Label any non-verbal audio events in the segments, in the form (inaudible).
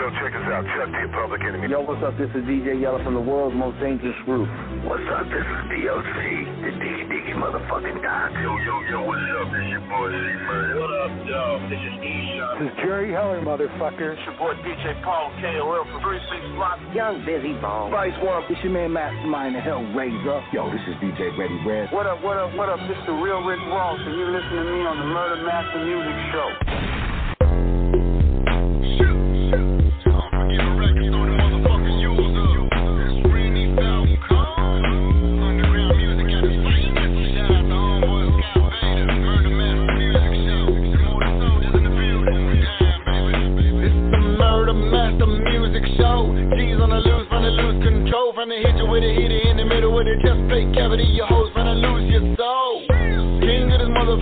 Yo, check us out. Chuck D, Public Enemy. Yo, what's up? This is DJ Yella from the world's most dangerous group. What's up? This is DOC, the Diggy Diggy motherfucking doc. Yo, yo, yo, what's up? This your boy C-Man. What up, yo? This is E-Shot. This is Jerry Heller, motherfucker. It's your boy DJ Paul KOL from 36 Block. Young Bizzy Bone. Vice One. It's your man Mastermind, the Hellraiser. Yo, this is DJ Ready Red. What up, what up, what up? This the real Rick Ross, and you're listening to me on the Murder Master Music Show.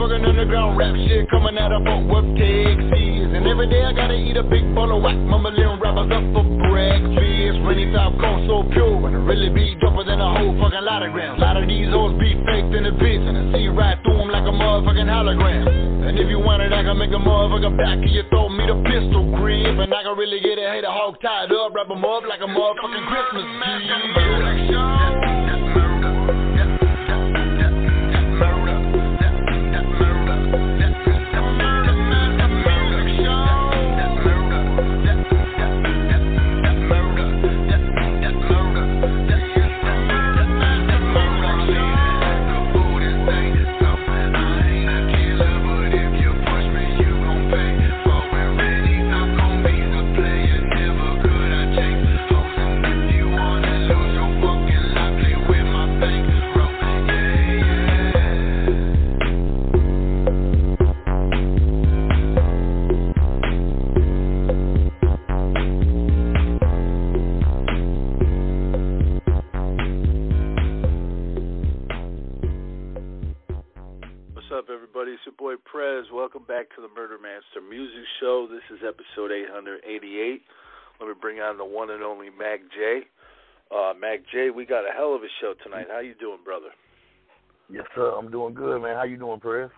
Motherfucking underground rap shit coming out of Fort Worth, Texas. And every day I gotta eat a big bowl of whack, mumbling rappers up for breakfast. Rainy top cone so pure, and it really be doper than a whole fucking lot of grams. A lot of these hoes be faked in the bitch, and I see right through them like a motherfucking hologram. And if you want it, I can make a motherfucker back of your throat, me the pistol grip. And I can really get a hater hog tied up, wrap 'em up like a motherfucking Christmas tree. I'm doing good, man. How you doing, Prez?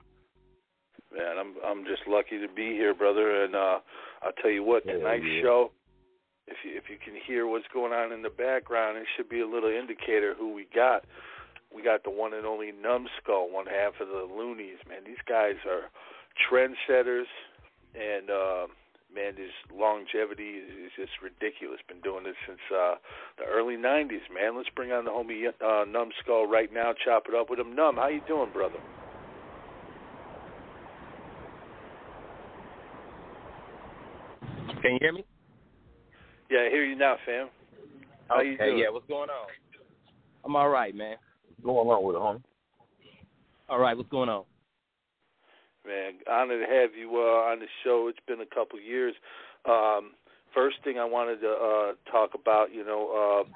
Man, I'm I'm just lucky to be here, brother. And uh, I'll tell you what, tonight's yeah. show, if you if you can hear what's going on in the background, it should be a little indicator who we got. We got the one and only Numskull, one half of the Luniz. Man, these guys are trendsetters, and uh, man, his longevity is, is just ridiculous. Been doing this since uh, the early '90s, man. Let's bring on the homie uh, Numskull right now. Chop it up with him. Numb, how you doing, brother? Can you hear me? Yeah, I hear you now, fam. How okay, you doing? yeah, what's going on? I'm all right, man. What's going on with it, homie? All right, what's going on? Man, honored to have you uh, on the show. It's been a couple years. Um, first thing I wanted to uh, talk about, you know, uh,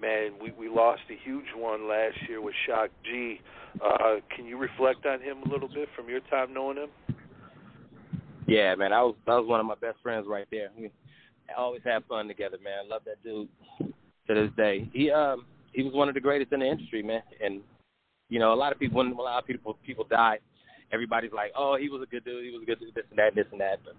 man, we we lost a huge one last year with Shock G. Uh, can you reflect on him a little bit from your time knowing him? Yeah, man, I was that was one of my best friends right there. We always have fun together, man. Love that dude to this day. He um he was one of the greatest in the industry, man. And you know, a lot of people when a lot of people people die, everybody's like, "Oh, he was a good dude. He was a good dude. This and that, this and that." But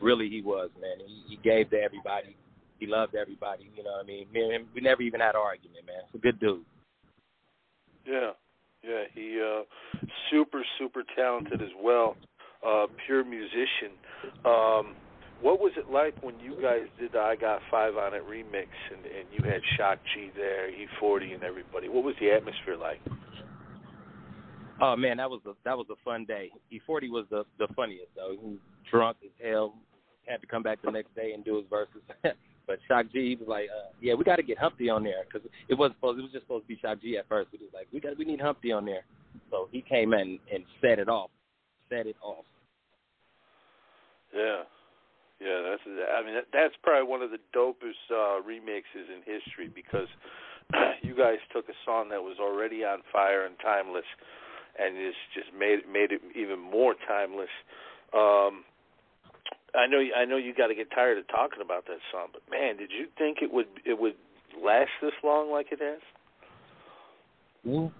really, he was, man. He, he gave to everybody. He loved everybody. You know what I mean? Me and him, we never even had an argument, man. He's a good dude. Yeah, yeah. He uh, super super talented as well. Uh, pure musician. Um, what was it like when you guys did the I Got Five on It remix and, and you had Shock G there, E-40 and everybody? What was the atmosphere like? Oh man, that was a that was a fun day. E-40 was the the funniest though. He was drunk as hell. Had to come back the next day and do his verses. (laughs) but Shock G was like, uh, "Yeah, we got to get Humpty on there because it wasn't supposed. It was just supposed to be Shock G at first. But he was like, "We got we need Humpty on there." So he came in and set it off. Set it off. Yeah, yeah. That's I mean that, that's probably one of the dopest uh, remixes in history because (clears throat) you guys took a song that was already on fire and timeless and it's just made made it even more timeless. Um, I know I know you got to get tired of talking about that song, but man, did you think it would it would last this long like it has?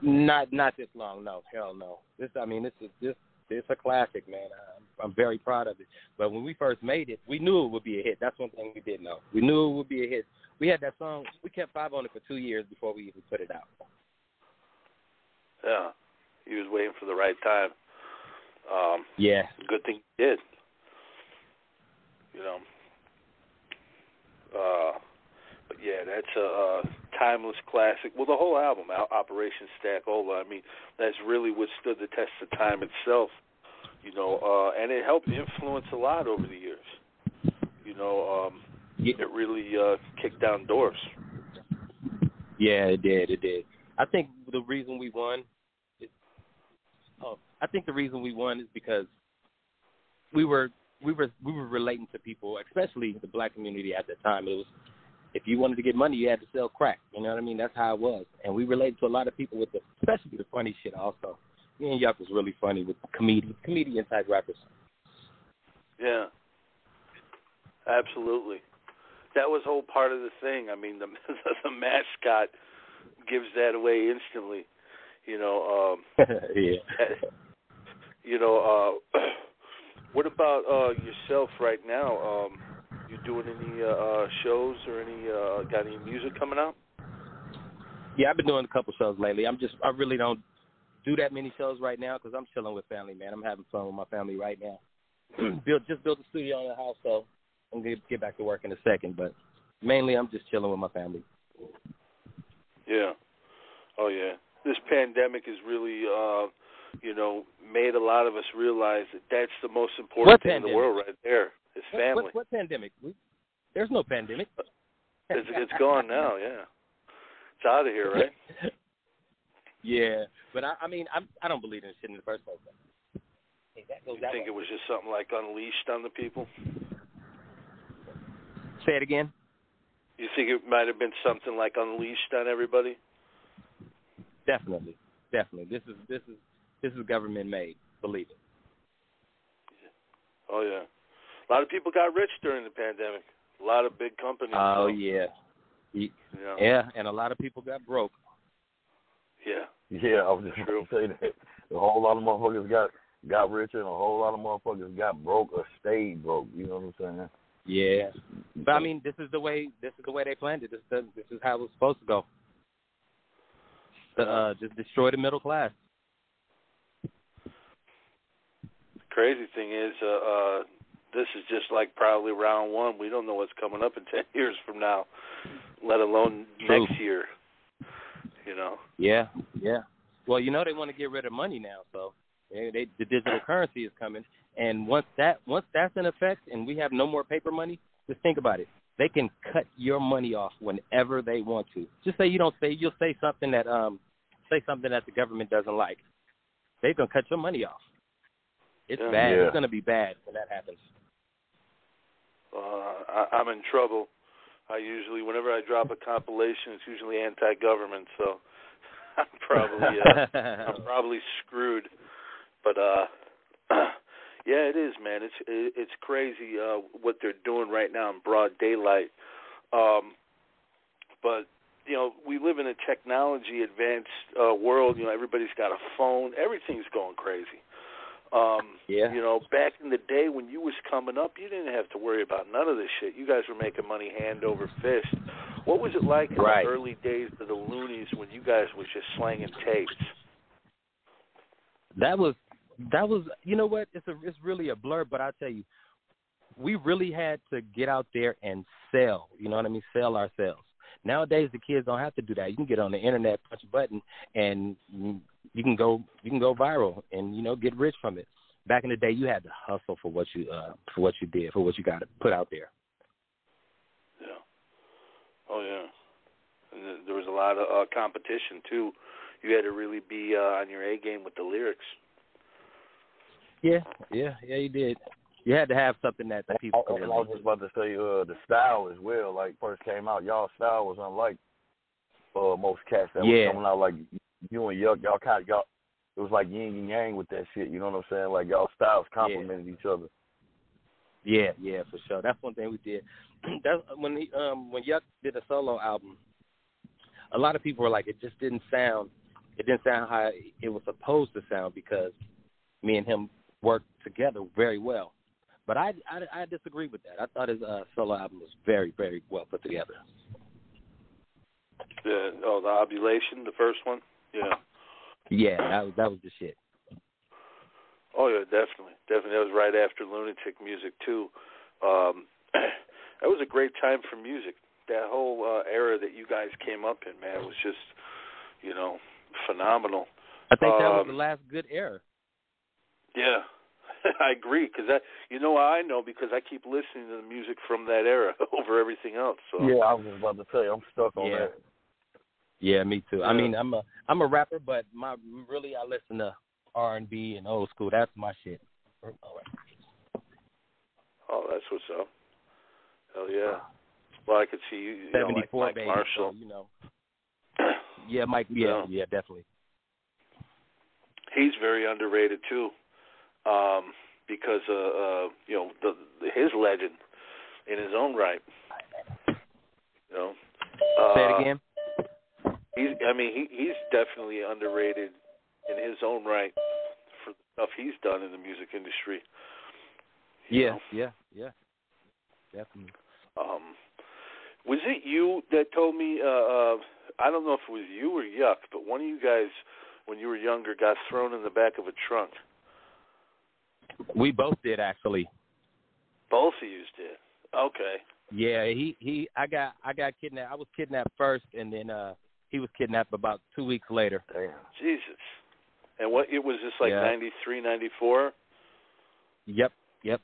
Not not this long, no, hell no. This I mean this is this it's a classic, man. Um, I'm very proud of it. But when we first made it, we knew it would be a hit. That's one thing we didn't know. We knew it would be a hit. We had that song. We kept five on it for two years before we even put it out. Yeah, he was waiting for the right time. Um, yeah, good thing he did. You know. Uh, but yeah, that's a, a timeless classic. Well, the whole album, Operation Stackola. I mean, that's really withstood the test of time itself. You know, uh, and it helped influence a lot over the years. You know, um, yeah. it really uh, kicked down doors. Yeah, it did. It did. I think the reason we won. Oh, I think the reason we won is because we were we were we were relating to people, especially the black community at the time. It was if you wanted to get money, you had to sell crack. You know what I mean? That's how it was. And we related to a lot of people with the, especially the funny shit. Also, me and Yuk was really funny with comedian comedian type rappers. Yeah, absolutely. That was whole part of the thing. I mean, the (laughs) the mascot gives that away instantly. You know. Um, (laughs) yeah. (laughs) You know. uh (clears throat) What about uh yourself right now? Um you doing any uh, uh shows or any uh got any music coming out? Yeah, I've been doing a couple shows lately. I'm just I really don't do that many shows right now because I'm chilling with family, man. I'm having fun with my family right now. (clears throat) build just built a studio in the house, so I'm gonna get back to work in a second. But mainly, I'm just chilling with my family. Yeah. Oh yeah. This pandemic is really uh you know, made a lot of us realize that that's the most important what thing pandemic? in the world right there is family. What, what, what pandemic? We, there's no pandemic. it's, it's gone now, yeah. It's out of here, right? (laughs) yeah, but I, I mean, I'm, I don't believe in shit in the first place. Hey, that goes you think way. it was just something like unleashed on the people? Say it again. You think it might have been something like unleashed on everybody? Definitely, definitely. This is this is this is government made. Believe it. Oh yeah, a lot of people got rich during the pandemic. A lot of big companies. Oh so, yeah. You know. Yeah, and a lot of people got broke. Yeah. Yeah, I was just True. going to say that. A whole lot of motherfuckers got got richer, and a whole lot of motherfuckers got broke or stayed broke. You know what I'm saying? Yeah, but I mean, this is the way this is the way they planned it. This is this is how it was supposed to go. Uh, just destroy the middle class. The crazy thing is, uh, uh, this is just like probably round one. We don't know what's coming up in (laughs) ten years from now, let alone True. next year. You know. Yeah, yeah. Well, you know they want to get rid of money now, so they, they the digital (laughs) currency is coming, and once that once that's in effect, and we have no more paper money, just think about it. They can cut your money off whenever they want to. Just say you don't say you'll say something that um say something that the government doesn't like. They gonna cut your money off. It's Yeah. bad. Yeah. It's gonna be bad when that happens. Uh, I, I'm in trouble. I usually, whenever I drop a compilation, it's usually anti-government, so (laughs) I'm probably uh, (laughs) I'm probably screwed. But uh, (clears throat) yeah, it is, man. It's it, it's crazy uh, what they're doing right now in broad daylight. Um, but you know, we live in a technology advanced uh, world. You know, everybody's got a phone. Everything's going crazy. Um, Yeah. You know, back in the day when you was coming up, you didn't have to worry about none of this shit. You guys were making money hand over fist. What was it like in Right. the early days of the Luniz when you guys was just slanging tapes? That was that was you know what it's a it's really a blur but i tell you we really had to get out there and sell you know what i mean sell ourselves nowadays the kids don't have to do that you can get on the internet punch a button and you can go you can go viral and you know get rich from it back in the day you had to hustle for what you uh for what you did for what you got to put out there Yeah. Oh yeah. And there was a lot of uh, competition too. You had to really be uh, on your A game with the lyrics. yeah yeah yeah you did you had to have something that the people could I was just about to say, uh, the style as well. Like first came out, y'all style was unlike uh most cats that Yeah. was coming out. Like you and Yuk, y'all kind of y'all. It was like yin and yang with that shit. You know what I'm saying? Like y'all styles complemented each other. Yeah, yeah, for sure. That's one thing we did. (clears throat) That's when he, um when Yuk did a solo album. A lot of people were like, it just didn't sound, it didn't sound how it was supposed to sound because me and him worked together very well. But I, I, I disagree with that. I thought his uh, solo album was very, very well put together. The oh, the Albulation, the first one. Yeah. Yeah, that was that was the shit. Oh yeah, definitely, definitely. That was right after Lunitik Muzik too. Um, (clears throat) that was a great time for music. That whole uh, era that you guys came up in, man, was just, you know, phenomenal. I think that was Um, the last good era. Yeah, (laughs) I agree. Because that, you know, I know because I keep listening to the music from that era (laughs) over everything else. So Yeah, I was just about to tell you, I'm stuck on Yeah. that. Yeah, me too. I mean, I'm a I'm a rapper, but my really I listen to R and B and old school. That's my shit. oh, that's what's up. Hell yeah. Well, I could see you, you know, like Mike baby. Marshall. So, you know. Yeah, Mike. Yeah, Yeah. yeah, definitely. he's very underrated too, um, because uh, uh, you know the, the his legend in his own right. You know, uh, Say it again. He's, I mean, he he's definitely underrated in his own right for the stuff he's done in the music industry. Yeah, know. yeah, yeah. Definitely. Um, was it you that told me? Uh, uh, I don't know if it was you or Yuk, but one of you guys, when you were younger, got thrown in the back of a trunk. We both did actually. Both of you did. Okay. Yeah, he he. I got I got kidnapped. I was kidnapped first, and then uh he was kidnapped about two weeks later. Damn. Jesus. And what it was just like Yeah. ninety three, ninety four? Yep, yep.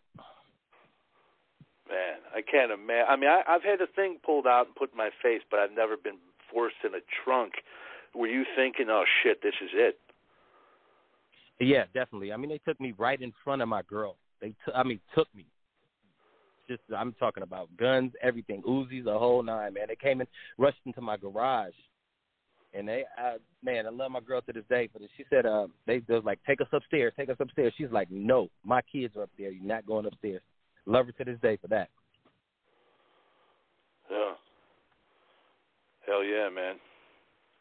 Man, I can't imagine. I mean, I, I've had a thing pulled out and put in my face, but I've never been forced in a trunk. Were you thinking, "Oh shit, this is it"? Yeah, definitely. I mean, they took me right in front of my girl. They, t- I mean, took me. Just, I'm talking about guns, everything, Uzis, the whole nine, man. They came and rushed into my garage, and they, I, man, I love my girl to this day. But she said, uh, they, they was like, take us upstairs, take us upstairs. She's like, no, my kids are up there. You're not going upstairs. Love her to this day for that. Yeah. Hell yeah, man.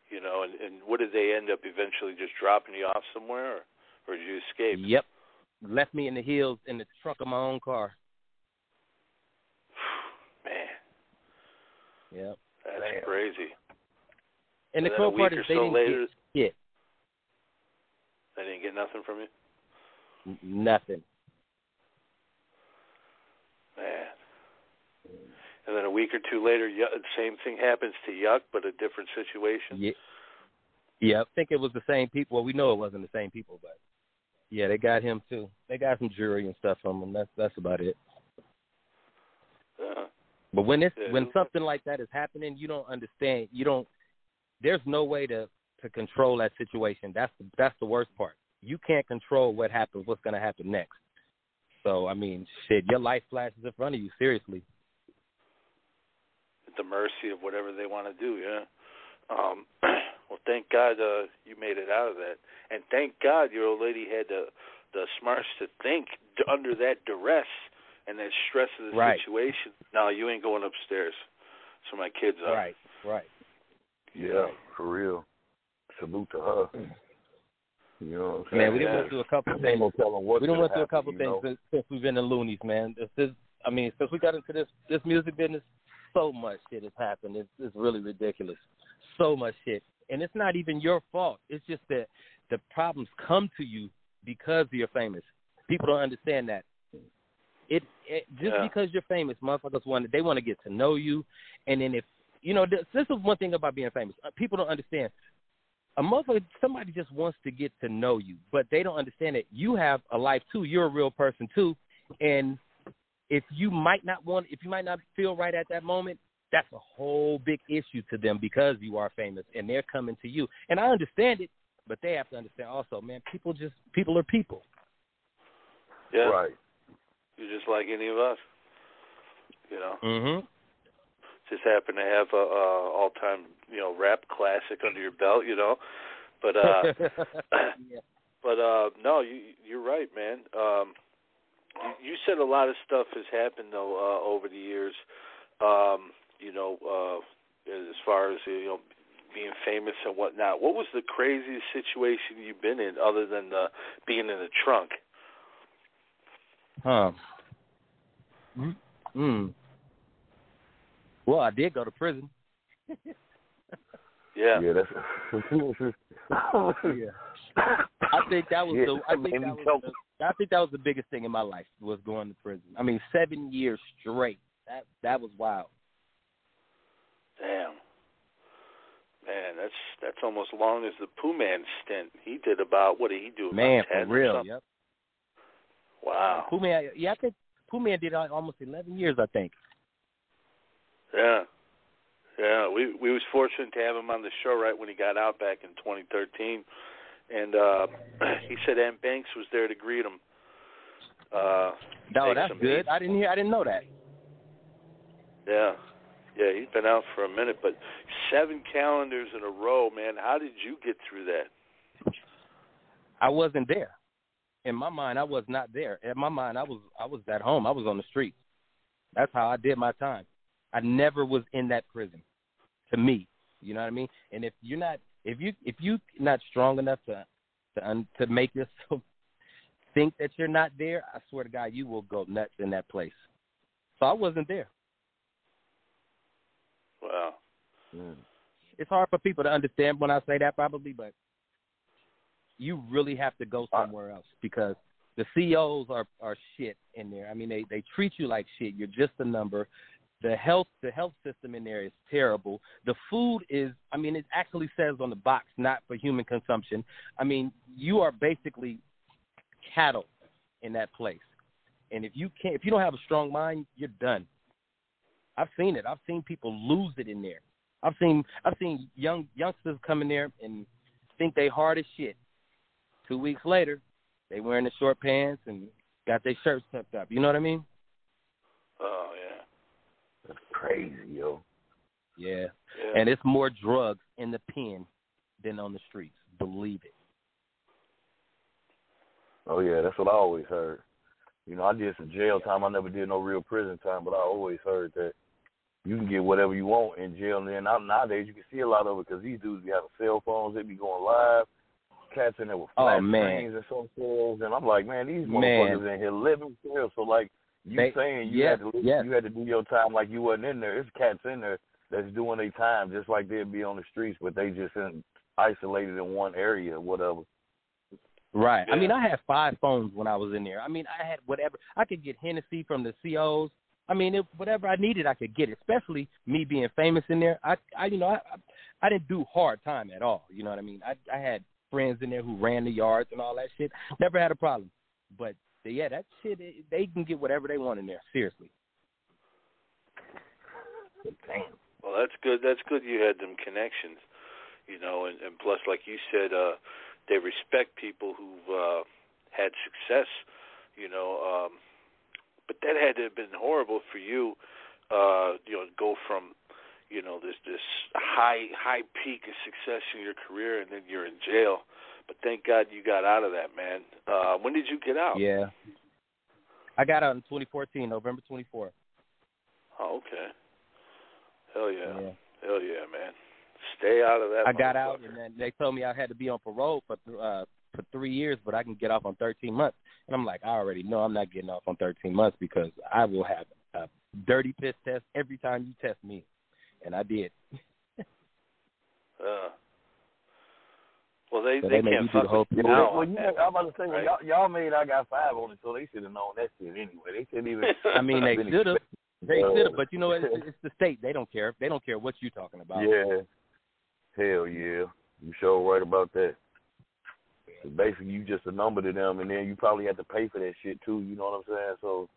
You know, and, and what did they end up eventually just dropping you off somewhere, or, or did you escape? Yep. Left me in the hills in the trunk of my own car. (sighs) Man, Yep. that's Damn. crazy. And the a cool part week is or they so didn't later- get shit. They didn't get nothing from you, N- Nothing. man. And then a week or two later, the same thing happens to Yuk, but a different situation. Yeah. Yeah, I think it was the same people. Well, we know it wasn't the same people, but yeah, they got him too. They got some jewelry and stuff from him. That's that's about it. Uh, But when it's Yeah. when something like that is happening, you don't understand. You don't. There's no way to to control that situation. That's the, that's the worst part. You can't control what happens. What's going to happen next? So I mean, shit, your life flashes in front of you. Seriously. at the mercy of whatever they want to do. Yeah. Um, (clears throat) well, thank God uh, you made it out of that, and thank God your old lady had the the smarts to think under that duress and that stress of the Right. situation. No, you ain't going upstairs. So my kids are. Right. Right. Yeah, for real. Salute to her. You know what I'm saying? Man, we done Yeah. went through a couple Ain't things. no telling what we done could went through a couple you things know? since, since we've been in Luniz, man. This, this, I mean, since we got into this this music business, so much shit has happened. It's it's really ridiculous. So much shit, and it's not even your fault. It's just that the problems come to you because you're famous. People don't understand that. It, it just Yeah. because you're famous, motherfuckers want they want to get to know you, and then if you know this, this is one thing about being famous. Uh, People don't understand a motherfucker, somebody just wants to get to know you, but they don't understand that you have a life too. You're a real person too, and if you might not want, if you might not feel right at that moment, that's a whole big issue to them because you are famous and they're coming to you. And I understand it, but they have to understand also, man. People just people are people. Yeah. Right. You're just like any of us. You know. Mm-hmm. Just happen to have a, a all time you know rap classic under your belt. You know. But uh yeah. (laughs) (clears throat) But uh no, you you're right, man. Um you, you said a lot of stuff has happened though uh over the years. Um, you know, uh as far as you know being famous and whatnot. What was the craziest situation you've been in other than uh being in a trunk? Huh. Hmm. Well, I did go to prison. (laughs) Yeah. Yeah, that's. (laughs) yeah. I think that was Yeah, the I think that was the, I think that was the biggest thing in my life was going to prison. I mean, seven years straight. That that was wild. Damn. Man, that's that's almost as long as the Pooh Man stint. He did about what did he do? About Man, 10 for real. Yep. Wow. Pooh Man, yeah, I think Pooh Man did al- almost eleven years. I think. Yeah. Yeah, we we was fortunate to have him on the show right when he got out back in 2013, and uh (clears throat) he said Ant Banks was there to greet him. Uh, No, take that's good. heat. I didn't hear. I didn't know that. Yeah, yeah, he's been out for a minute, but seven calendars in a row, man. How did you get through that? I wasn't there. In my mind, I was not there. In my mind, I was I was at home. I was on the streets. That's how I did my time. I never was in that prison. To me, you know what I mean. And if you're not, if you if you not strong enough to to un, to make yourself (laughs) think that you're not there, I swear to God, you will go nuts in that place. So I wasn't there. Wow. Mm. It's hard for people to understand when I say that, probably, but you really have to go somewhere else because the COs are are shit in there. I mean, they they treat you like shit. You're just a number. The health the health system in there is terrible. The food is I mean, it actually says on the box not for human consumption. I mean, you are basically cattle in that place. And if you can't if you don't have a strong mind, you're done. I've seen it. I've seen people lose it in there. I've seen I've seen young youngsters come in there and think they hard as shit. Two weeks later, they wearing the short pants and got their shirts tucked up. You know what I mean? Oh yeah. That's crazy, yo. Yeah. Yeah. And it's more drugs in the pen than on the streets. Believe it. Oh yeah, that's what I always heard. You know, I did some jail time. I never did no real prison time, but I always heard that you can get whatever you want in jail. And then now- nowadays you can see a lot of it because these dudes be having cell phones. They be going live. Cats in there with Oh, flat man. screens and some cells. And I'm like, man, these Man. motherfuckers in here living jail. So like you They- saying you yeah, had to yeah. you had to do your time like you wasn't in there. It's cats in there that's doing their time just like they'd be on the streets, but they just in, isolated in one area or whatever. Right. I mean, I had five phones when I was in there. I mean, I had whatever. I could get Hennessy from the COs. I mean, if whatever I needed, I could get. it. Especially me being famous in there. I, I, you know, I, I, I didn't do hard time at all. You know what I mean? I, I had friends in there who ran the yards and all that shit. Never had a problem. But yeah, that shit, it- they can get whatever they want in there. Seriously. Damn. Well, that's good. That's good. You had them connections, you know, and, and plus, like you said, uh, they respect people who've uh, had success, you know. Um, but that had to have been horrible for you, uh, you know, to go from, you know, this this high high peak of success in your career, and then you're in jail. But thank God you got out of that, man. Uh, when did you get out? Yeah. I got out in 2014, November 24th. Oh, okay. Hell yeah. Yeah. Hell yeah, man. Stay out of that. I got out, and then they told me I had to be on parole for uh for three years, but I can get off on 13 months. And I'm like, I already know I'm not getting off on 13 months because I will have a dirty piss test every time you test me, and I did. (laughs) Uh, well, they So they, they made can't you do the fuck whole you thing. now. well, you know, I'm about to say, right. y'all, y'all made I got five on it, so they should have known that shit anyway. They shouldn't even. (laughs) I mean, they should have. They should have, but you know, (laughs) it's, it's the state. They don't care. They don't care what you're talking about. Yeah. Hell yeah. You sure right about that. So basically, you just a number to them, and then you probably have to pay for that shit too. You know what I'm saying? So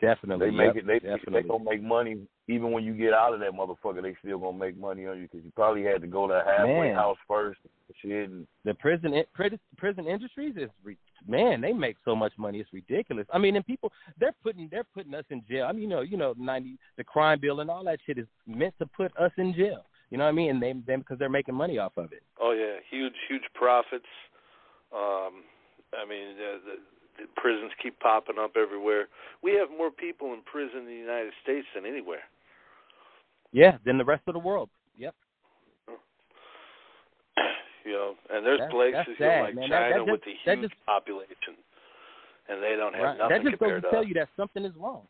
Definitely. they make yep, it. They definitely. they gonna make money even when you get out of that motherfucker. They still gonna make money on you because you probably had to go to a halfway Man. house first. and Shit. And, the prison prison prison industries is man they make so much money it's ridiculous i mean and people they're putting they're putting us in jail i mean you know you know 90 the crime bill and all that shit is meant to put us in jail you know what i mean and they them because they're making money off of it Oh yeah, huge huge profits. Um, I mean, the, the, the prisons keep popping up everywhere. We have more people in prison in the United States than anywhere. yeah than the rest of the world yep (clears throat) you know, and there's That's- places that's you know, like man. China that with just- the that huge just- population. and they don't have Right. nothing That just goes to tell us. you that something is wrong.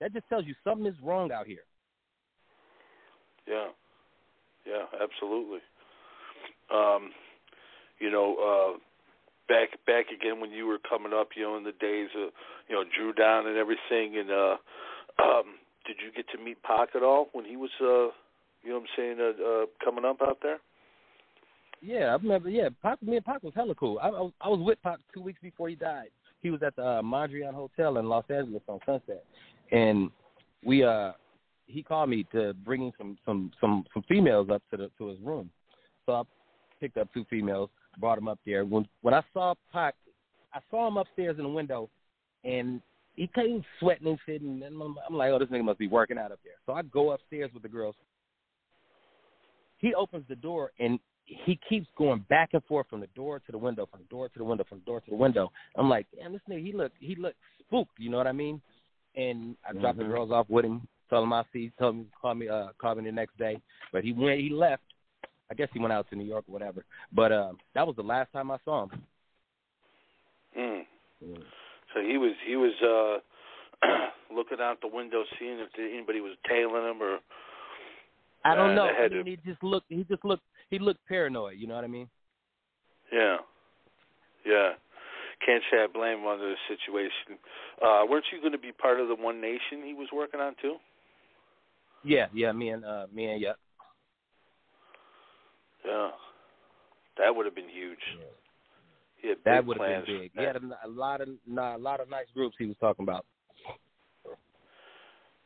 That just tells you something is wrong out here. Yeah, yeah, absolutely. Um, you know, uh, back back again when you were coming up, you know, in the days of you know Dru Down and everything, and uh, um, did you get to meet Pac at all when he was, uh, you know, what I'm saying, uh, uh, coming up out there? Yeah, I remember. Yeah, Pac, me and Pac was hella cool. I, I was I was with Pac two weeks before he died. He was at the uh, Mondrian Hotel in Los Angeles on Sunset, and we uh he called me to bring in some some some some females up to the to his room. So I picked up two females, brought them up there. When when I saw Pac, I saw him upstairs in the window, and he came sweating and shit. And I'm, I'm like, oh, this nigga must be working out up there. So I go upstairs with the girls. He opens the door and he keeps going back and forth from the door to the window, from the door to the window, from the door to the window. I'm like, damn, this nigga, he look, he look spooked. You know what I mean? And I dropped the Mhm. girls off with him. Told him I'll see. Told him call me, uh, call me the next day. But he went, he left. I guess he went out to New York or whatever. But um, that was the last time I saw him. Mm. So he was he was uh (clears throat) looking out the window, seeing if anybody was tailing him or. I don't Uh, know. I mean, he just looked. He just looked. He looked paranoid. You know what I mean? Yeah. Yeah. Can't say I blame him under the situation. Uh, weren't you going to be part of the One Nation he was working on too? Yeah, yeah. Me and uh, me and yeah. Yeah. That would have been huge. He had That would have been big. He had a, a lot of a lot of nice groups he was talking about.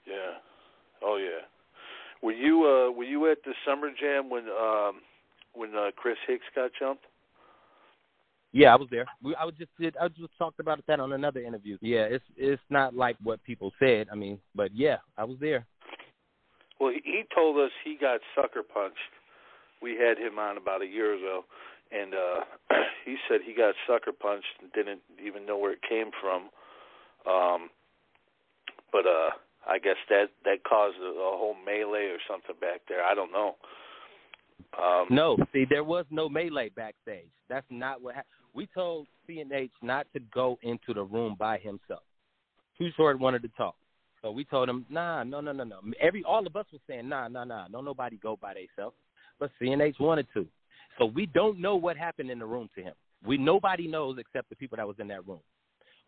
Yeah. Oh yeah. Were you uh were you at the summer jam when um when uh Chris Hicks got jumped? Yeah, I was there. We, I was just did. I just talked about that on another interview. Yeah, it's it's not like what people said. I mean, but yeah, I was there. Well, he told us he got sucker punched. We had him on about a year ago, and uh (clears throat) he said he got sucker punched and didn't even know where it came from. Um, but uh I guess that that caused a, a whole melee or something back there. I don't know. Um, No, see, there was no melee backstage. That's not what happened. We told CNH not to go into the room by himself. Too Short wanted to talk, so we told him, nah, no, no, no, no. Every all of us was saying, nah, nah, nah, don't nobody go by themselves. But CNH wanted to, so we don't know what happened in the room to him. We nobody knows except the people that was in that room.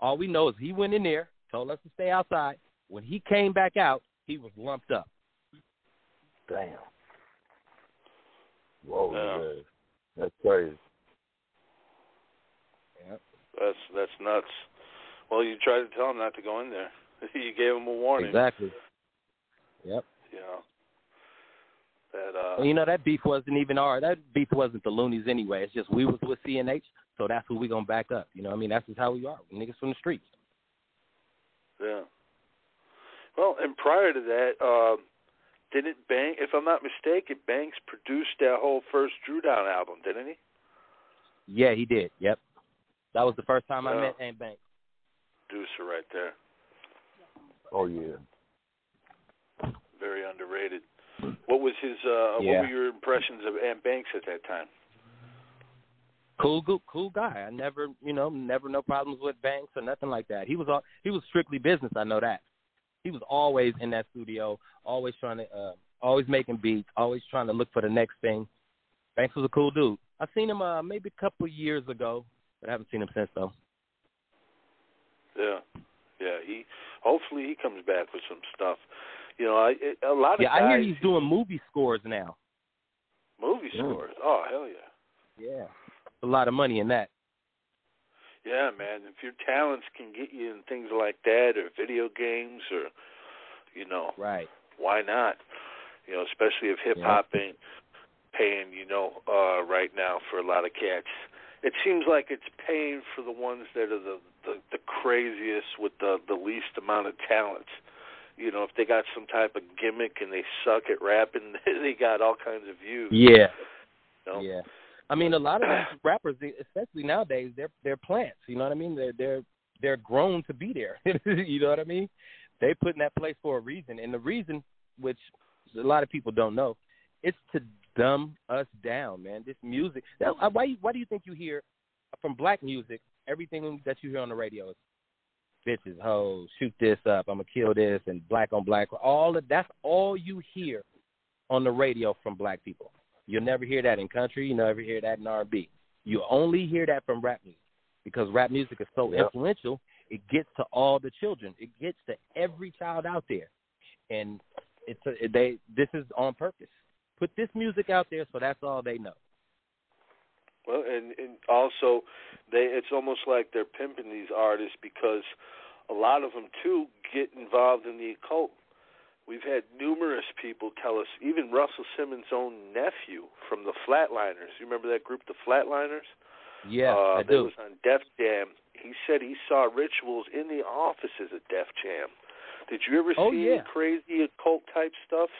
All we know is he went in there, told us to stay outside. When he came back out, he was lumped up. Damn. Whoa, Yeah. man. That's crazy. That's that's nuts. Well, you tried to tell him not to go in there. (laughs) you gave him a warning. Exactly. Yep. You know. That uh Well, you know that beef wasn't even our that beef wasn't the Luniz anyway. It's just we was with CNH, so that's who we gonna back up. You know, what I mean that's just how we are, niggas from the streets. Yeah. Well, and prior to that, um, didn't Bank, if I'm not mistaken, Banks produced that whole first Dru Down album, didn't he? Yeah, he did. Yep. That was the first time I met Ant Banks. Producer right there. Oh yeah. Very underrated. What was his? uh Yeah. What were your impressions of Ant Banks at that time? Cool, cool, cool guy. I never, you know, never no problems with Banks or nothing like that. He was all he was strictly business. I know that. He was always in that studio, always trying to, uh, always making beats, always trying to look for the next thing. Banks was a cool dude. I seen him uh, maybe a couple years ago, but I haven't seen him since though. Yeah, yeah. He hopefully he comes back with some stuff. You know, I it, a lot of Yeah, guys I hear he's doing movie scores now. movie Mm. scores. Oh hell yeah. Yeah, a lot of money in that. Yeah, man. If your talents can get you in things like that, or video games, or you know, Right. why not? You know, especially if hip hop ain't paying, you know, uh right now for a lot of cats. It seems like it's paying for the ones that are the the, the craziest with the the least amount of talent. You know, if they got some type of gimmick and they suck at rapping, (laughs) they got all kinds of views. Yeah. You know? Yeah. I mean, a lot of these (clears throat) rappers, especially nowadays, they're they're plants. You know what I mean? They're they're they're grown to be there. (laughs) you know what I mean? They put in that place for a reason, and the reason, which a lot of people don't know, it's to dumb us down, man. This music. that- uh, Why why do you think you hear from black music everything that you hear on the radio is bitches, hoes, shoot this up, I'm gonna kill this, and black on black. All of that's all you hear on the radio from black people. You'll never hear that in country. You never hear that in R&B. You only hear that from rap music because rap music is so Yep. influential. It gets to all the children. It gets to every child out there, and it's a, they. This is on purpose. Put this music out there so that's all they know. Well, and, and also, they it's almost like they're pimping these artists because a lot of them too get involved in the occult. We've had numerous people tell us, even Russell Simmons' own nephew from the Flatlinerz. You remember that group, the Flatlinerz? Yeah, uh, I that do. was on Def Jam. He said he saw rituals in the offices at Def Jam. Did you ever Oh, see yeah. crazy occult type stuff?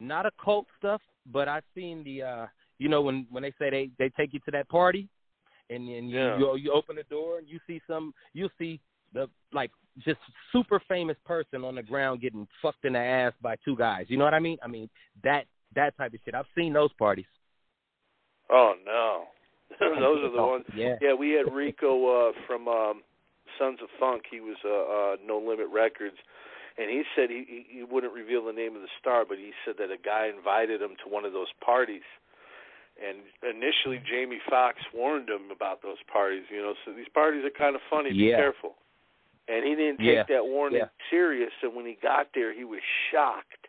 Not occult stuff, but I've seen the. uh You know when when they say they they take you to that party, and then you Yeah. you, you open the door and you see some you see the like just super famous person on the ground getting fucked in the ass by two guys. You know what I mean? I mean that that type of shit. I've seen those parties. Oh no, (laughs) those are the ones. Yeah. Yeah, we had Rico uh, from um, Sons of Funk. He was uh, uh, No Limit Records, and he said he, he he wouldn't reveal the name of the star, but he said that a guy invited him to one of those parties. And initially, Jamie Foxx warned him about those parties. You know, so these parties are kind of funny. Be Yeah. careful. And he didn't take Yeah. that warning Yeah. serious. And when he got there, he was shocked.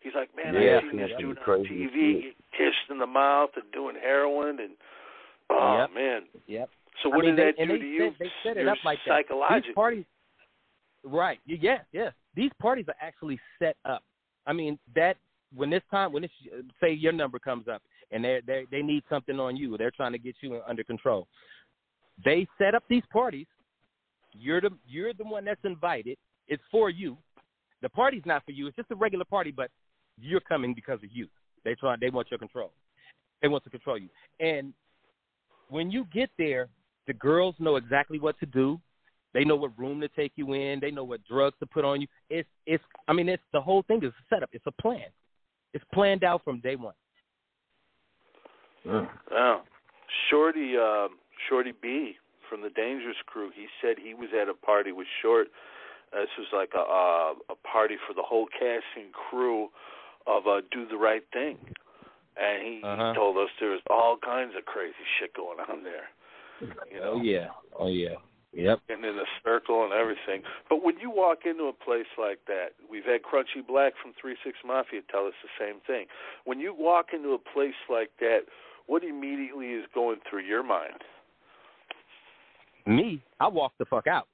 He's like, "Man, Yeah, I've seen this dude on crazy TV, get kissed in the mouth and doing heroin, and oh Yep. man." Yep. So I what mean, did they, that do to you? They set it You're up like that. These psychologically. parties, right? Yeah, yeah. These parties are actually set up. I mean, that when this time, when this say your number comes up and they they they need something on you, they're trying to get you under control. They set up these parties. You're the you're the one that's invited. It's for you. The party's not for you. It's just a regular party, but you're coming because of you. They try. They want your control. They want to control you. And when you get there, the girls know exactly what to do. They know what room to take you in. They know what drugs to put on you. It's it's. I mean, it's the whole thing is a setup. It's a plan. It's planned out from day one. Yeah. Oh, Shorty, um, Shorty B from the Dangerous Crew. He said he was at a party with Short. Uh, this was like a uh, a party for the whole cast and crew of uh, Do the Right Thing, and he, Uh-huh. he told us there was all kinds of crazy shit going on there. You know, Oh yeah. Oh yeah. Yep. and in a circle and everything. But when you walk into a place like that, we've had Crunchy Black from Three Six Mafia tell us the same thing. When you walk into a place like that, what immediately is going through your mind? Me, I walk the fuck out.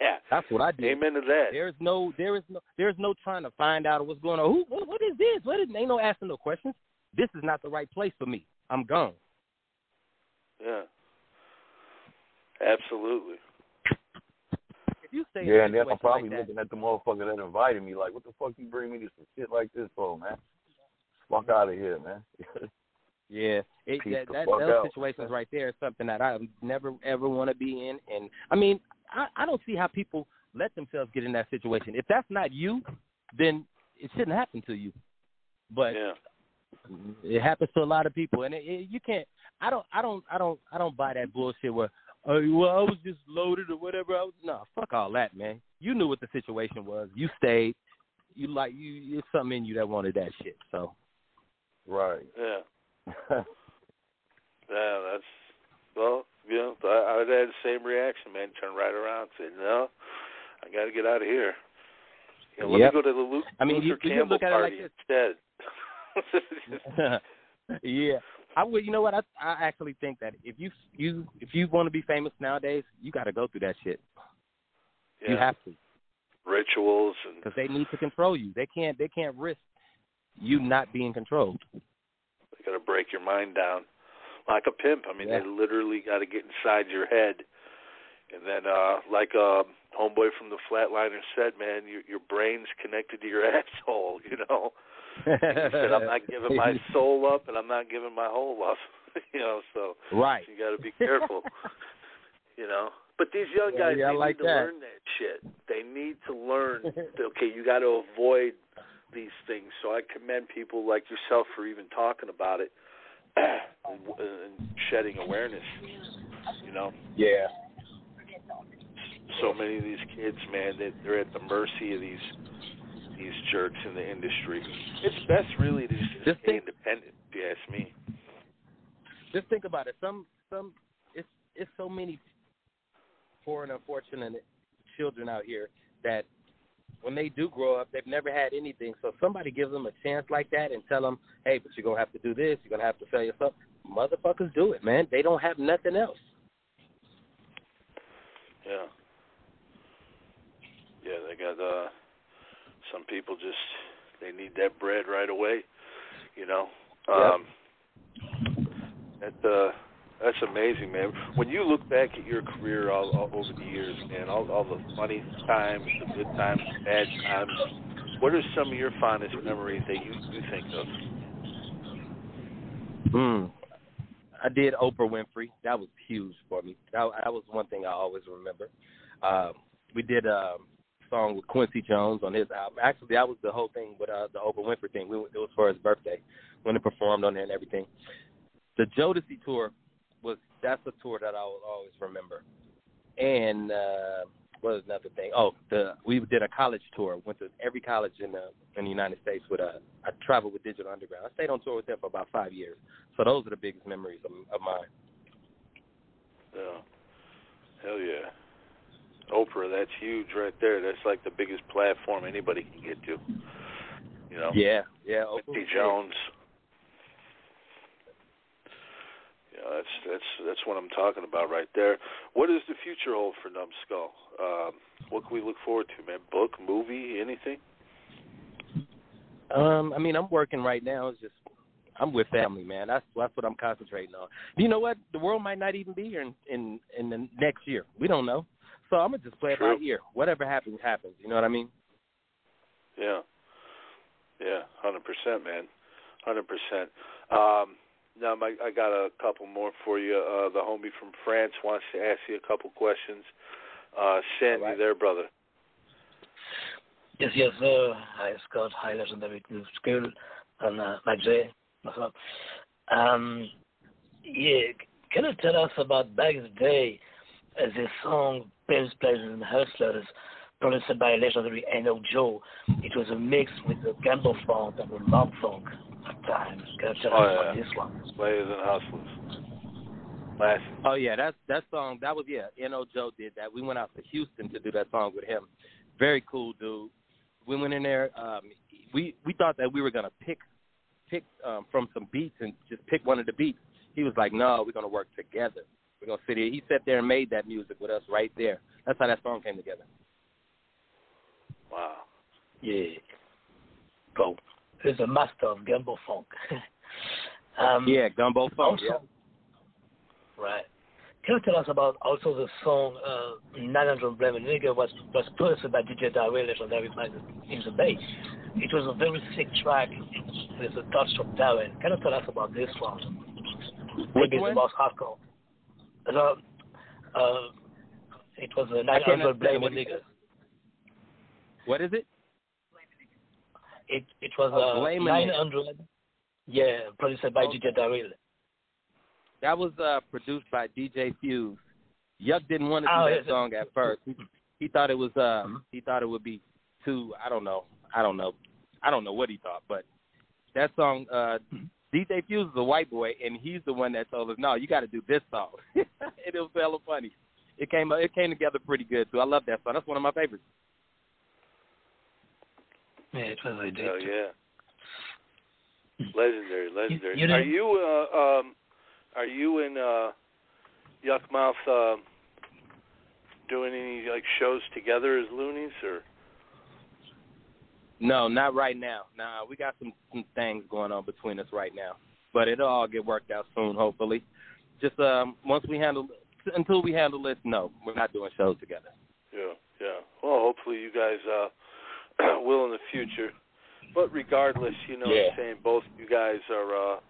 yeah. That's what I do. Amen to that. There's no, there is no, there's no trying to find out what's going on. Who, what, what is this? What is? Ain't no asking no questions. This is not the right place for me. I'm gone. Yeah. Absolutely. If you stay Yeah, and a then I'm probably like looking at the motherfucker that invited me like, what the fuck you bring me to some shit like this for, man? Fuck out of here, man. (laughs) Yeah, it, that, that those out. situations right there is something that I never ever want to be in. And I mean, I, I don't see how people let themselves get in that situation. If that's not you, then it shouldn't happen to you. But Yeah. it happens to a lot of people, and it, it, you can't. I don't. I don't. I don't. I don't buy that bullshit where. Oh, well, I was just loaded or whatever. I was no, fuck all that, man. You knew what the situation was. You stayed. You like you. It's something in you that wanted that shit. So right. Yeah. (laughs) Yeah, that's well, you know, I, I would have had the same reaction, man. Turn right around, and say, "No, I got to get out of here." You know, let Yep. me go to the Luke I mean, you- Luther you Campbell look at it like party this. instead. (laughs) (laughs) yeah, I would. You know what? I I actually think that if you you if you want to be famous nowadays, you got to go through that shit. yeah. You have to rituals and because they need to control you. They can't they can't risk you not being controlled. they got to break your mind down like a pimp. I mean, Yeah. they literally got to get inside your head, and then uh like uh, homeboy from the Flatliner said, man, your your brain's connected to your (laughs) asshole. You know. He said, "I'm not giving my (laughs) soul up, and I'm not giving my whole up." (laughs) you know, so right. you got to be careful. (laughs) you know, but these young Yeah, guys yeah, they like need to that. learn that shit. They need to learn. okay, you got to avoid these things. So I commend people like yourself for even talking about it and, (clears throat) and shedding awareness. You know. Yeah. so many of these kids, man, that they're at the mercy of these these jerks in the industry. It's best really to just, Just stay think- independent, if you ask me. Just think about it. Some some it's it's so many poor and unfortunate children out here that when they do grow up, they've never had anything. So somebody gives them a chance like that and tell them, hey, but you're gonna have to do this. You're gonna have to sell yourself. Motherfuckers do it, man. They don't have nothing else. Yeah. Yeah, they got uh some people just they need that bread right away, you know. Um that uh that's amazing, man. When you look back at your career all, all over the years, man, all all the funny times, the good times, the bad times, what are some of your fondest memories that you you think of? Hmm. I did Oprah Winfrey. That was huge for me. That, that was one thing I always remember. Um, we did a song with Quincy Jones on his album. Actually, that was the whole thing with uh, the Oprah Winfrey thing. We, it was for his birthday when he performed on there and everything. The Jodeci tour was that's a tour that I will always remember. And uh, what was another thing? Oh, the we did a college tour. Went to every college in the in the United States with a. I traveled with Digital Underground. I stayed on tour with them for about five years. So those are the biggest memories of, of mine. Yeah. Hell yeah. Oprah, that's huge right there. That's like the biggest platform anybody can get to. You know? Yeah, yeah. Oprah Quincy Jones. Yeah, that's that's that's what I'm talking about right there. What does the future hold for Numskull? Um, what can we look forward to, man? Book, movie, anything? Um, I mean, I'm working right now. It's just I'm with family, man. That's that's what I'm concentrating on. You know what? The world might not even be here in in, in the next year. We don't know. So I'm gonna just play it by True. ear. Whatever happens, happens. You know what I mean? Yeah. Yeah, hundred percent, man. Hundred percent. Um now my, I got a couple more for you. Uh the homie from France wants to ask you a couple questions. Uh Sandy All right. there, brother. Yes, yes, sir. Hi, Scott. Hi, Legendary Numskull. And uh, Mike J. What's up? Um, yeah, can you tell us about back in the day, uh, this song, Pills, Pleasures, and Hustlers, produced by legendary N.O. Joe? It was a mix with the Gamble Funk and the Mob Funk at times. Can you tell Oh, yeah. about this one? Slayers and Hustlers. Classic. Oh yeah, that's that song. That was yeah. N.O. Joe did that. We went out to Houston to do that song with him. Very cool dude. We went in there. Um, we we thought that we were gonna pick pick um, from some beats and just pick one of the beats. He was like, no, we're gonna work together. We're gonna sit here. He sat there and made that music with us right there. That's how that song came together. Wow. Yeah. Go. He's a master of Gamble Funk. (laughs) um, Yeah, Gumbo Funk. Also, Yeah. right. Can you tell us about also the song uh, 900 Blame a Nigga was, was produced by DJ Darrell, legendary man in the Bay. It was a very sick track with a touch of Darrell. Can you tell us about this one? Which Maybe one? the most hardcore. Uh, uh, it was a I can't 900 Blame understand a what he Nigga. What is it? It, it was Oh, uh, a 900. Yeah, produced by Okay. DJ Darrell. That was uh, produced by DJ Fuze. Yuk didn't want to do Oh, that song at first. He, he thought it was uh Mhm. he thought it would be too I don't know. I don't know. I don't know what he thought, but that song uh DJ Fuze is a white boy and he's the one that told us, No, you gotta do this song. (laughs) and it was hella funny. It came it came together pretty good too. I love that song. That's one of my favorites. Yeah, it was a Hell yeah. Legendary, legendary. you are you uh um are you in uh Yukmouth uh, doing any like shows together as Luniz or No, not right now. Nah, we got some, some things going on between us right now. But it'll all get worked out soon, hopefully. Just um once we handle until we handle this, no, we're not doing shows together. Yeah, yeah. Well, hopefully you guys uh (clears throat) will in the future. But regardless, you know what Yeah. I'm saying, both you guys are uh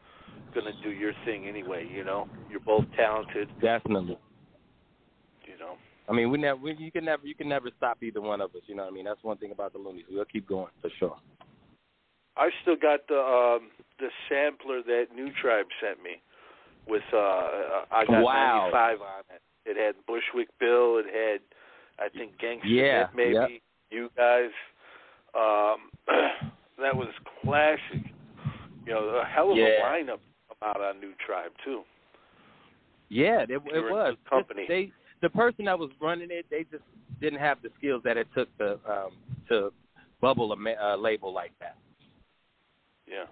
gonna do your thing anyway, you know. You're both talented, Definitely. I mean, we never, we, you can never, you can never stop either one of us. You know what I mean? That's one thing about the Luniz. We'll keep going for sure. I still got the um the sampler that Noo Trybe sent me with uh I got Wow. 95 on it. It had Bushwick Bill, it had I think Gangsta Yeah, maybe yep. you guys. Um, (clears throat) that was classic. You know, a hell of Yeah. a lineup come out on Noo Trybe too. Yeah, it, it was. company. They the person that was running it, they just didn't have the skills that it took to um to bubble a ma- uh, label like that. Yeah.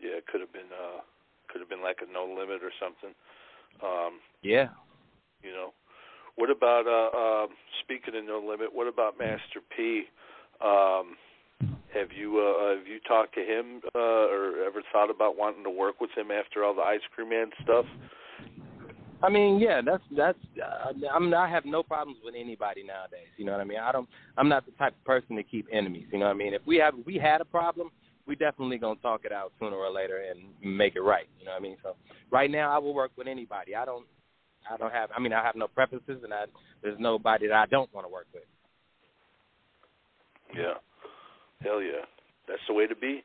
Yeah, it could have been uh could have been like a no limit or something. Um, Yeah. you know. What about uh um speaking of no limit, what about Master P? Um have you uh have you talked to him uh or ever thought about wanting to work with him after all the Ice Cream Man stuff? I mean, yeah, that's that's. Uh, I'm I have no problems with anybody nowadays. You know what I mean? I don't. I'm not the type of person to keep enemies. You know what I mean? If we have we had a problem, we definitely gonna talk it out sooner or later and make it right. You know what I mean? So right now, I will work with anybody. I don't. I don't have. I mean, I have no preferences, and I there's nobody that I don't want to work with. Yeah. Hell yeah. That's the way to be.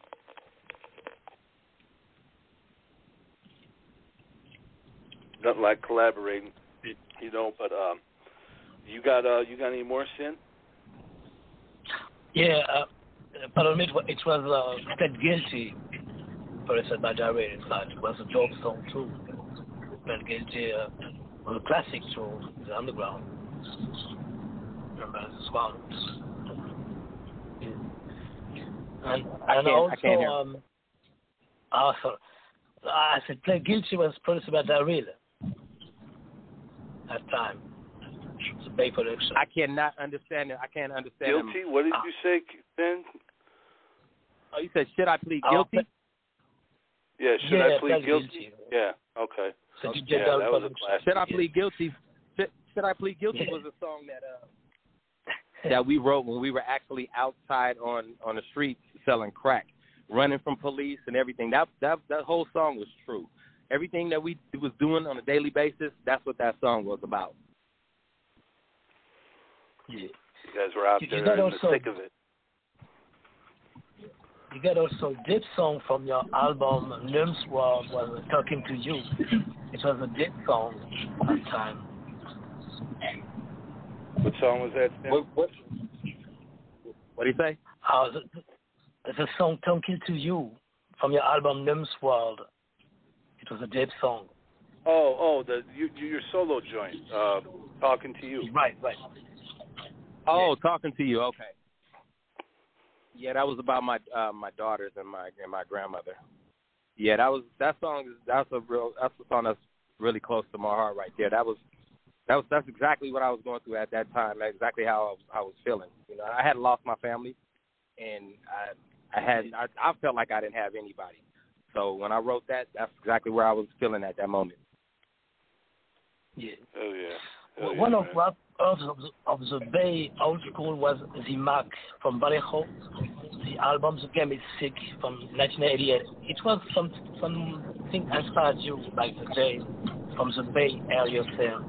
Nothing like collaborating, you know. But um, you got uh, you got any more sin? Yeah, uh, pardon me, it it was uh, Plead Guilty, produced by Jared. In fact, it was a dope song too. Plead Guilty uh, was a classic too, the underground. Remember this one? Yeah. And, I and can't- I also, can't hear. um, sorry. I said Plead Guilty was produced by Daryl at time. It's a Bay production. I cannot understand it. I can't understand him. Guilty? What did Ah. you say, Ben? Oh, you said should I plead Oh, guilty? Yeah. Should I Yeah, plead Plead guilty? Guilty. Yeah. Okay. So DJ Yeah, that was a classic. Should I Yeah. plead guilty? Should, should I plead guilty Yeah. was a song that uh that we wrote when we were actually outside on on the streets selling crack, running from police and everything. That that that whole song was true. Everything that we was doing on a daily basis, that's what that song was about. Yeah. You guys were out You there got in also- the thick of it. You got also dip song from your album Nums World was Talking to You. It was a dip song at the time. What song was that? Tim? What what what do you say? Uh, the, the, the song Talking to You from your album Nums World. It was a dip song. Oh, oh, the you, you, your solo joint. Uh, talking to you. Right, right. Oh, talking to you. Okay. Yeah, that was about my uh, my daughters and my and my grandmother. Yeah, that was that song. is That's a real. That's a song that's really close to my heart right there. That was that was that's exactly what I was going through at that time. That's exactly how I, I was feeling. You know, I had lost my family, and I I had I, I felt like I didn't have anybody. So when I wrote that, that's exactly where I was feeling at that moment. Yeah. Oh yeah. Hell yeah, One of man. rap of the, of the Bay old school was The Mac from Vallejo. The album The Game is Sick from 1988. It was some something inspired you back the day from the Bay area there.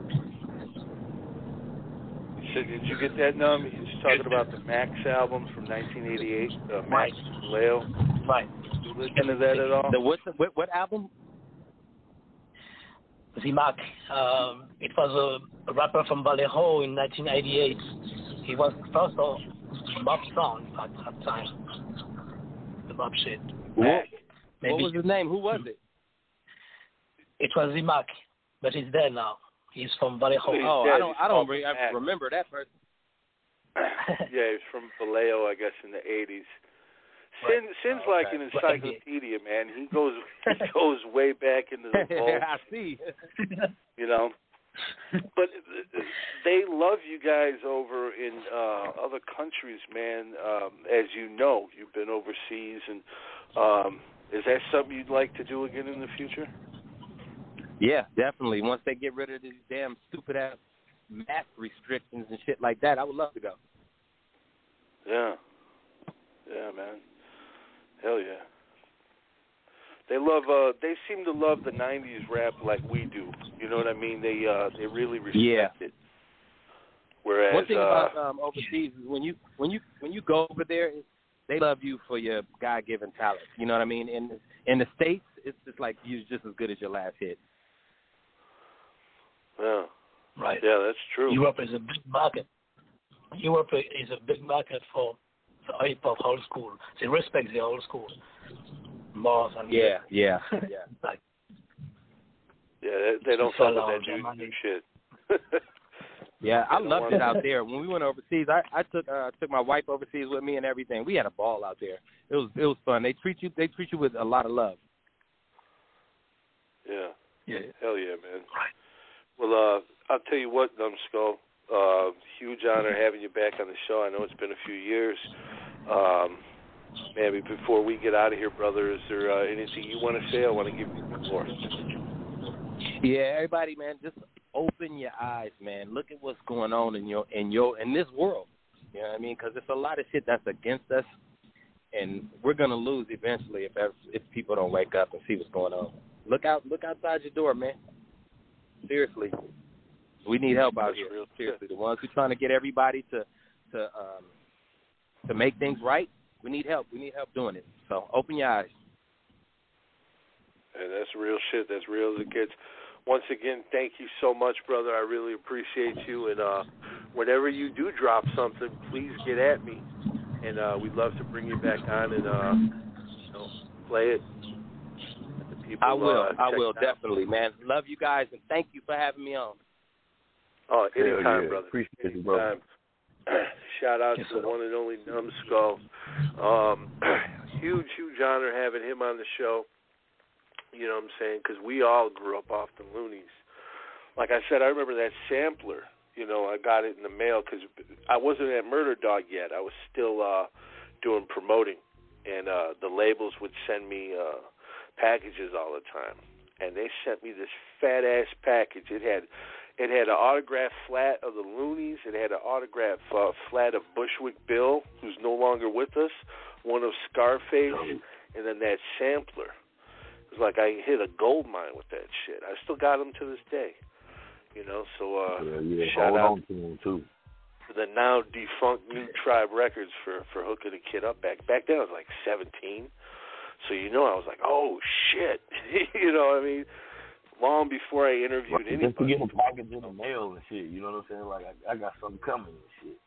So did you get that numb? He's talking about the Mac's album from 1988, uh, Max Right. Leo. Right. You listen to that at all? The what what, what album? The Mac. Um, it was a, a rapper from Vallejo in 1988. He was first of mob song at that time. The mob shit. What, Maybe what was his name? Who was it? it was the Mac, but he's there now. He's from Vallejo. He's oh, dead. I don't I don't re- I remember that person. (laughs) yeah, he's from Vallejo, I guess, in the 80s. Sin, Right. Sin's Oh, like okay. an encyclopedia, man. He goes (laughs) he goes way back into the (laughs) vault, I see. you know. But they love you guys over in uh other countries, man. Um, as you know, you've been overseas, and um, is that something you'd like to do again in the future? Yeah, definitely. Once they get rid of these damn stupid ass mask restrictions and shit like that, I would love to go. Yeah, yeah, man. Hell yeah. They love. uh They seem to love the '90s rap like we do. You know what I mean? They uh they really respect Yeah. it. Whereas, One thing uh, about um, overseas is when you when you when you go over there, they love you for your God given talent. You know what I mean? In in the states, it's just like you're just as good as your last hit. yeah, Right. Yeah, that's true. Europe is a big market. Europe is a big market for for hip hop old school. They respect the old school more than Yeah, yeah, (laughs) yeah. like Yeah, they, they don't So fuck with that new, new shit. (laughs) (laughs) Yeah, I loved it out there. When we went overseas, I I took uh took my wife overseas with me and everything. We had a ball out there. It was it was fun. They treat you they treat you with a lot of love. yeah. yeah. Hell yeah, man. Right. Well, uh, I'll tell you what, Numskull. Uh, huge honor having you back on the show. I know it's been a few years. Um, man, before we get out of here, brother, is there uh, anything you want to say? I want to give you the floor. Yeah, everybody, man, just open your eyes, man. Look at what's going on in your in your in this world. You know what I mean? Because there's a lot of shit that's against us, and we're gonna lose eventually if if people don't wake up and see what's going on. Look out, look outside your door, man. Seriously, we need help out here. real. Seriously, the ones who are trying to get everybody to to um to make things right, we need help. We need help doing it. So open your eyes. And that's real shit. That's real as it gets. Once again, thank you so much, brother. I really appreciate you. And uh, whenever you do drop something, please get at me. And uh, we'd love to bring you back on and uh, you know, play it. People, I will. uh, I will definitely, man. Love you guys and thank you for having me on. Oh, Hell anytime, yeah. brother. Appreciate you, brother. Anytime. (clears throat) Shout out Yes, to the one and only Numskull. Um, (clears throat) huge, huge honor having him on the show. You know what I'm saying? Because we all grew up off the Luniz. Like I said, I remember that sampler. You know, I got it in the mail because I wasn't at Murder Dog yet. I was still uh, doing promoting, and uh, the labels would send me uh, packages all the time. And they sent me this fat ass package. It had it had an autograph flat of the Luniz. It had an autograph uh, flat of Bushwick Bill, who's no longer with us. One of Scarface, and then that sampler. It was like I hit a gold mine with that shit. I still got them to this day. You know, so uh, Yeah, yeah. shout Hold out on to him too. to the now defunct Noo Trybe Records for for hooking a kid up back back then. I was like 17, so you know I was like, oh shit, (laughs) you know what I mean. Long before I interviewed anybody, Just to get a package in the mail and shit. You know what I'm saying? Like I, I got something coming and shit.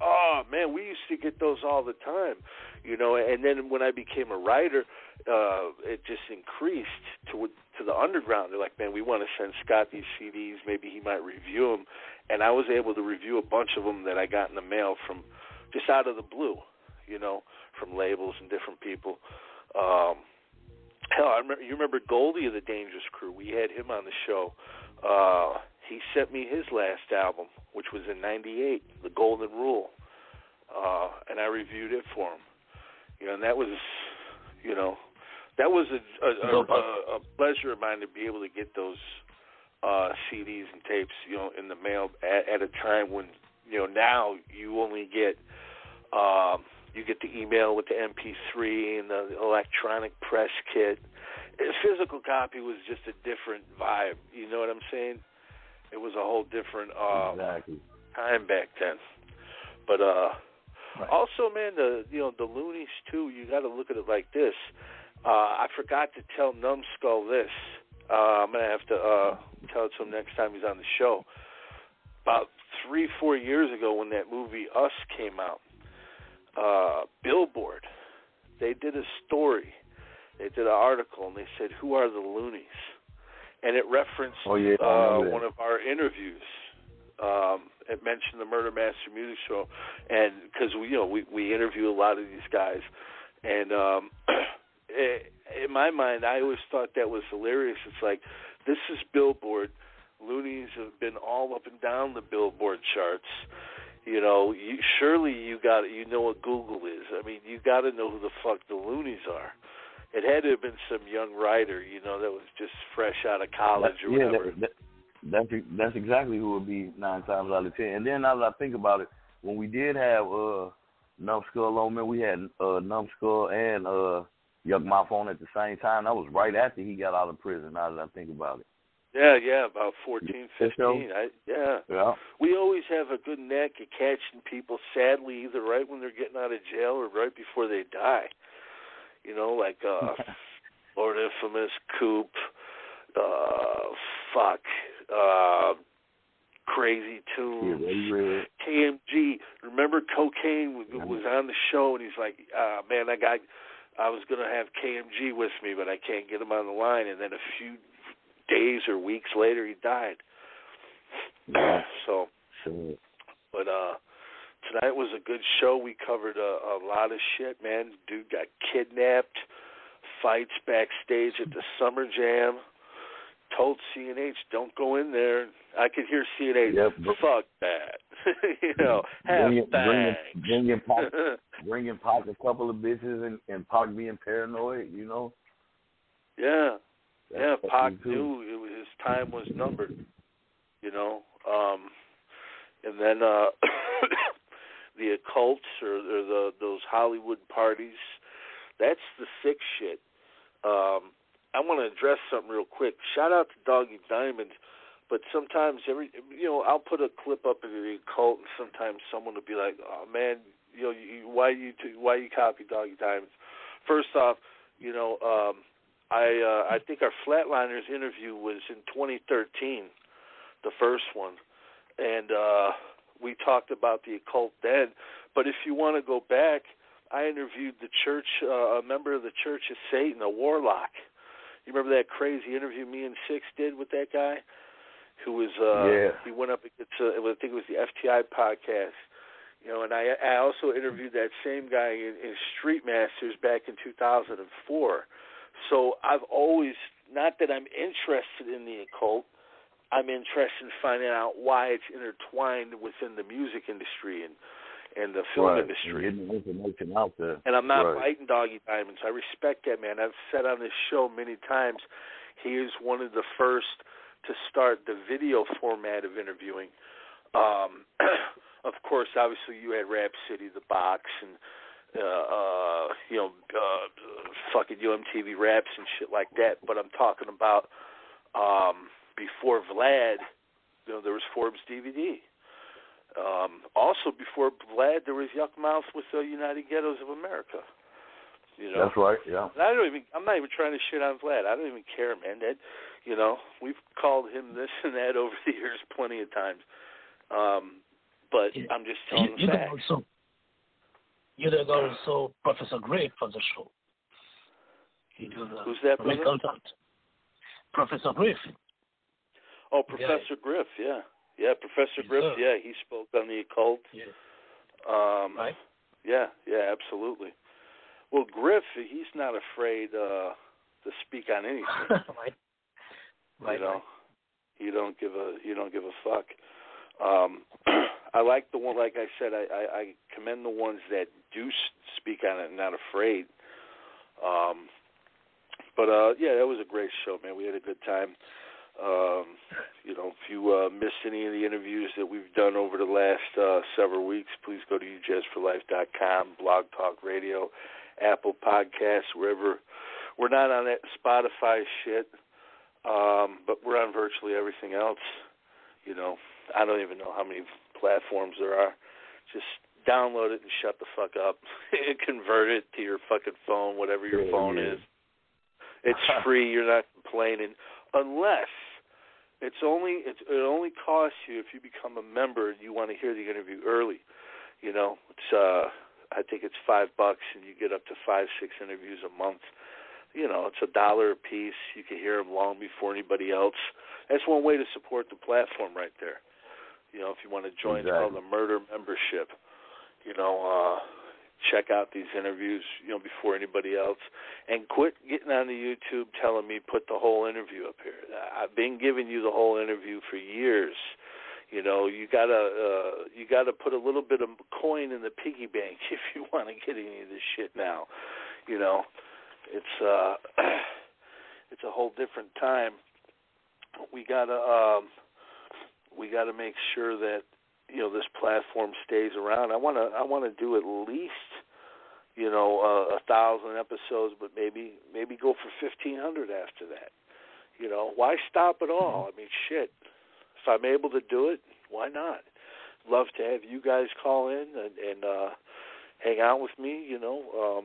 Oh man, we used to get those all the time, you know. And then when I became a writer, uh, it just increased to to the underground. They're like, man, we want to send Scott these CDs. Maybe he might review them. And I was able to review a bunch of them that I got in the mail from just out of the blue, you know, from labels and different people. Um, hell, I remember you remember Goldie of the Dangerous Crew. We had him on the show. Uh, he sent me his last album, which was in '98, The Golden Rule, uh, and I reviewed it for him. You know, and that was, you know, that was a a, a, a, a pleasure of mine to be able to get those uh, CDs and tapes, you know, in the mail at, at a time when, you know, now you only get. Um, you get the email with the MP3 and the electronic press kit. A physical copy was just a different vibe. You know what I'm saying? It was a whole different uh, Exactly. time back then. But uh, Right. also, man, the you know the Luniz too. You got to look at it like this. Uh, I forgot to tell Numskull this. Uh, I'm gonna have to uh, tell it to him next time he's on the show. About three, four years ago, when that movie Us came out, uh, Billboard, they did a story. They did an article, and they said, "Who are the Luniz?" And it referenced Oh, yeah, uh, one of our interviews. Um, it mentioned the Murder Master Music Show, and because we, you know, we we interview a lot of these guys, and um, i (clears throat) in my mind, I always thought that was hilarious. It's like this is Billboard. Luniz have been all up and down the Billboard charts. You know, you, surely you got you know what Google is. I mean, you got to know who the fuck the Luniz are. It had to have been some young writer, you know, that was just fresh out of college That- or yeah, whatever. that, that, that's that's exactly who would be nine times out of ten. And then now that I think about it, when we did have uh Numskull on, man, we had uh Numskull and uh Yukmouth on at the same time. That was right after he got out of prison. Now that I think about it. Yeah, yeah, about fourteen, fifteen. I, yeah, Yeah. we always have a good knack at catching people. Sadly, either right when they're getting out of jail or right before they die. You know, like uh (laughs) Lord Infamous, Coop, uh, fuck, uh, crazy tunes. Yeah. KMG. Remember, Kokane was, Yeah. was on the show, and he's like, uh, "Man, I got, I was gonna have KMG with me, but I can't get him on the line." And then a few days or weeks later, he died. Yeah. (clears throat) so, Sure. but uh, tonight was a good show. We covered a, a lot of shit, man. Dude got kidnapped, fights backstage at the Summer Jam. Told CNH, don't go in there. I could hear CNH, Yep, fuck that. (laughs) you know, have Bring it, bring it, bags. bring it, Pac, (laughs) bring in Pac a couple of bitches and, and Pac being paranoid, you know? yeah, yeah. Pac knew it was, his time was numbered. You know, um, and then uh, (coughs) the occults or, or the those Hollywood parties. That's the sick shit. Um, I want to address something real quick. Shout out to Doggy Diamond, but sometimes every you know I'll put a clip up of the occult, and sometimes someone will be like, "Oh man, you know you, why you t- why you copy Doggy Diamonds?" First off, you know um, I uh, I think our Flatlinerz interview was in 2013, the first one, and uh, we talked about the occult then. But if you want to go back, I interviewed the church, uh, a member of the Church of Satan, a warlock. You remember that crazy interview me and Six did with that guy, who was uh, Yeah. he went up against uh, I think it was the FTI podcast. You know, and I I also interviewed that same guy in, in Street Masters back in 2004. So I've always not that I'm interested in the occult. I'm interested in finding out why it's intertwined within the music industry and and the film right. industry. And getting information out there. And I'm not Right. biting Doggy Diamonds. I respect that man. I've said on this show many times, he is one of the first to start the video format of interviewing. Um, (clears throat) of course, obviously you had Rap City, The Box, and uh, uh, you know, uh, fucking UMTV raps and shit like that. But I'm talking about um, before Vlad. You know, there was Forbes DVD. Um, also, before Vlad, there was Yukmouth with the United Ghettos of America. You know, That's right, yeah. and I don't even. I'm not even trying to shit on Vlad. I don't even care, man. That, you know, we've called him this and that (laughs) over the years plenty of times. Um, but Yeah. I'm just You, telling you the got facts. also, you got also Professor Gray for the show. He do the Who's that. Professor Griff. Oh, Professor Griff, yeah, yeah, Professor Yes, Griff, sir. yeah, he spoke on the occult. Yeah. Um, Right. Yeah, yeah, absolutely. Well, Griff, he's not afraid uh, to speak on anything. (laughs) right. Right. you know, you don't give a you don't give a fuck. Um, (clears throat) I like the one, like I said, I, I, I commend the ones that do speak on it, and not afraid. Um, but uh, yeah, that was a great show, man. We had a good time. Um, you know, if you uh, missed any of the interviews that we've done over the last uh, several weeks, please go to ujazzforlife.com, Blog Talk Radio, Apple Podcasts, wherever. We're not on that Spotify shit, um, but we're on virtually everything else. You know, I don't even know how many platforms there are. Just download it and shut the fuck up. (laughs) Convert it to your fucking phone, whatever your Yeah, phone yeah. is. It's (laughs) free. You're not complaining, unless it's only it's, it only costs you if you become a member and you want to hear the interview early. You know, it's uh, I think it's five bucks and you get up to five six interviews a month. You know, it's a dollar a piece. You can hear them long before anybody else. That's one way to support the platform right there. You know, if you want to join it's called the Murder membership, you know, uh, check out these interviews, you know, before anybody else, and quit getting on the YouTube telling me put the whole interview up here. I've been giving you the whole interview for years. You know, you gotta uh, you gotta put a little bit of coin in the piggy bank (laughs) if you want to get any of this shit now. You know, it's uh, (clears throat) it's a whole different time. We gotta um, we gotta make sure that you know this platform stays around. I want to I want to do at least you know uh, a thousand episodes, but maybe maybe go for fifteen hundred after that. You know why stop at all? I mean shit. If I'm able to do it, why not? Love to have you guys call in and, and uh, hang out with me. You know, um,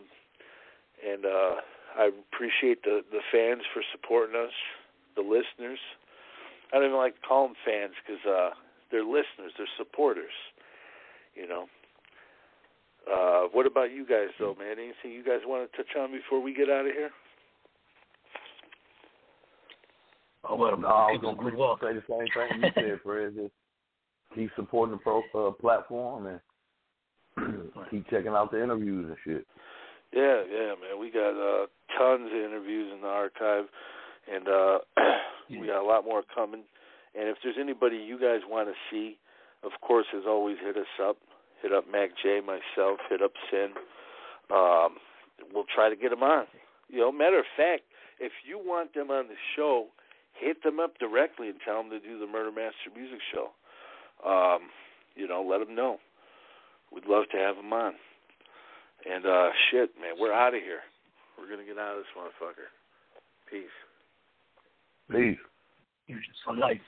and uh, I appreciate the the fans for supporting us, the listeners. I don't even like to call them fans because uh, they're listeners, they're supporters. You know. Uh, what about you guys though, man? Anything you guys want to touch on before we get out of here? Oh, well, No, I was people gonna good walk. say the same thing you said, Fred. Just keep supporting the pro uh, platform and (clears throat) keep checking out the interviews and shit. Yeah, yeah, man. We got uh tons of interviews in the archive and uh (clears throat) we got a lot more coming. And if there's anybody you guys want to see, of course as always hit us up. Hit up Mac J, myself, hit up Sin. Um we'll try to get them on. You know, matter of fact, if you want them on the show, hit them up directly and tell them to do the Murder Master Music Show. Um, you know, let them know. We'd love to have them on. And uh shit, man, we're out of here. We're gonna get out of this motherfucker. Peace. Peace. You're life.